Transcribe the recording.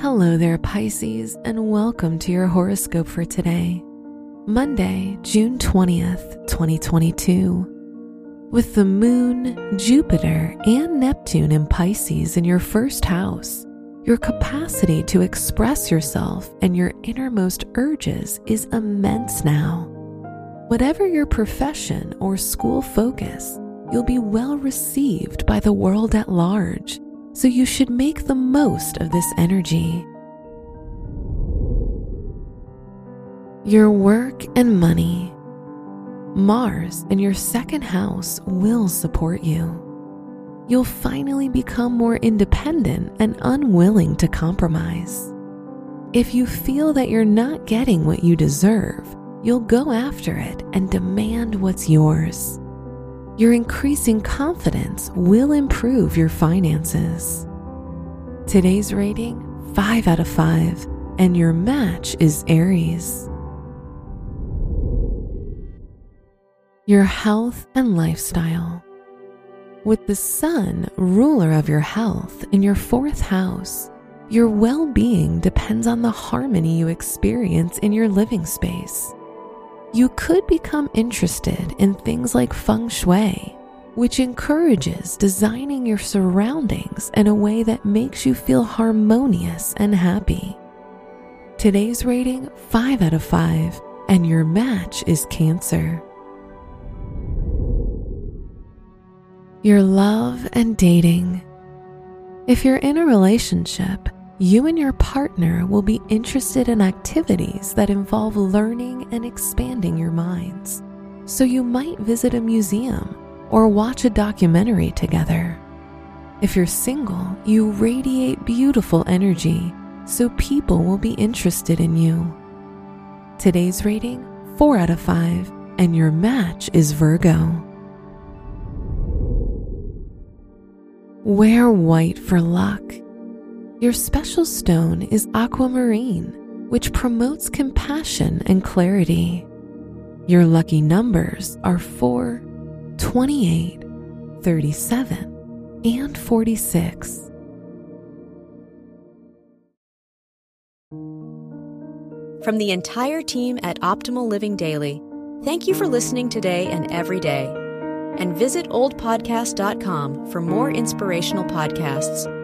Hello there, Pisces, and welcome to your horoscope for today, Monday, June 20th, 2022. With the moon, Jupiter, and Neptune in Pisces in your first house, your capacity to express yourself and your innermost urges is immense now. Whatever your profession or school focus, you'll be well received by the world at large so you should make the most of this energy. Your work and money. Mars in your second house will support you. You'll finally become more independent and unwilling to compromise. If you feel that you're not getting what you deserve, you'll go after it and demand what's yours your increasing confidence will improve your finances. Today's rating 5 out of 5, and your match is Aries. Your health and lifestyle. With the sun, ruler of your health, in your fourth house, your well being depends on the harmony you experience in your living space you could become interested in things like feng shui, which encourages designing your surroundings in a way that makes you feel harmonious and happy. Today's rating 5 out of 5, and your match is Cancer. Your love and dating. If you're in a relationship, you and your partner will be interested in activities that involve learning and expanding your minds. So you might visit a museum or watch a documentary together. If you're single, you radiate beautiful energy, so people will be interested in you. Today's rating 4 out of 5, and your match is Virgo. Wear white for luck your special stone is aquamarine, which promotes compassion and clarity. Your lucky numbers are 4, 28, 37, and 46. From the entire team at Optimal Living Daily, thank you for listening today and every day. And visit oldpodcast.com for more inspirational podcasts.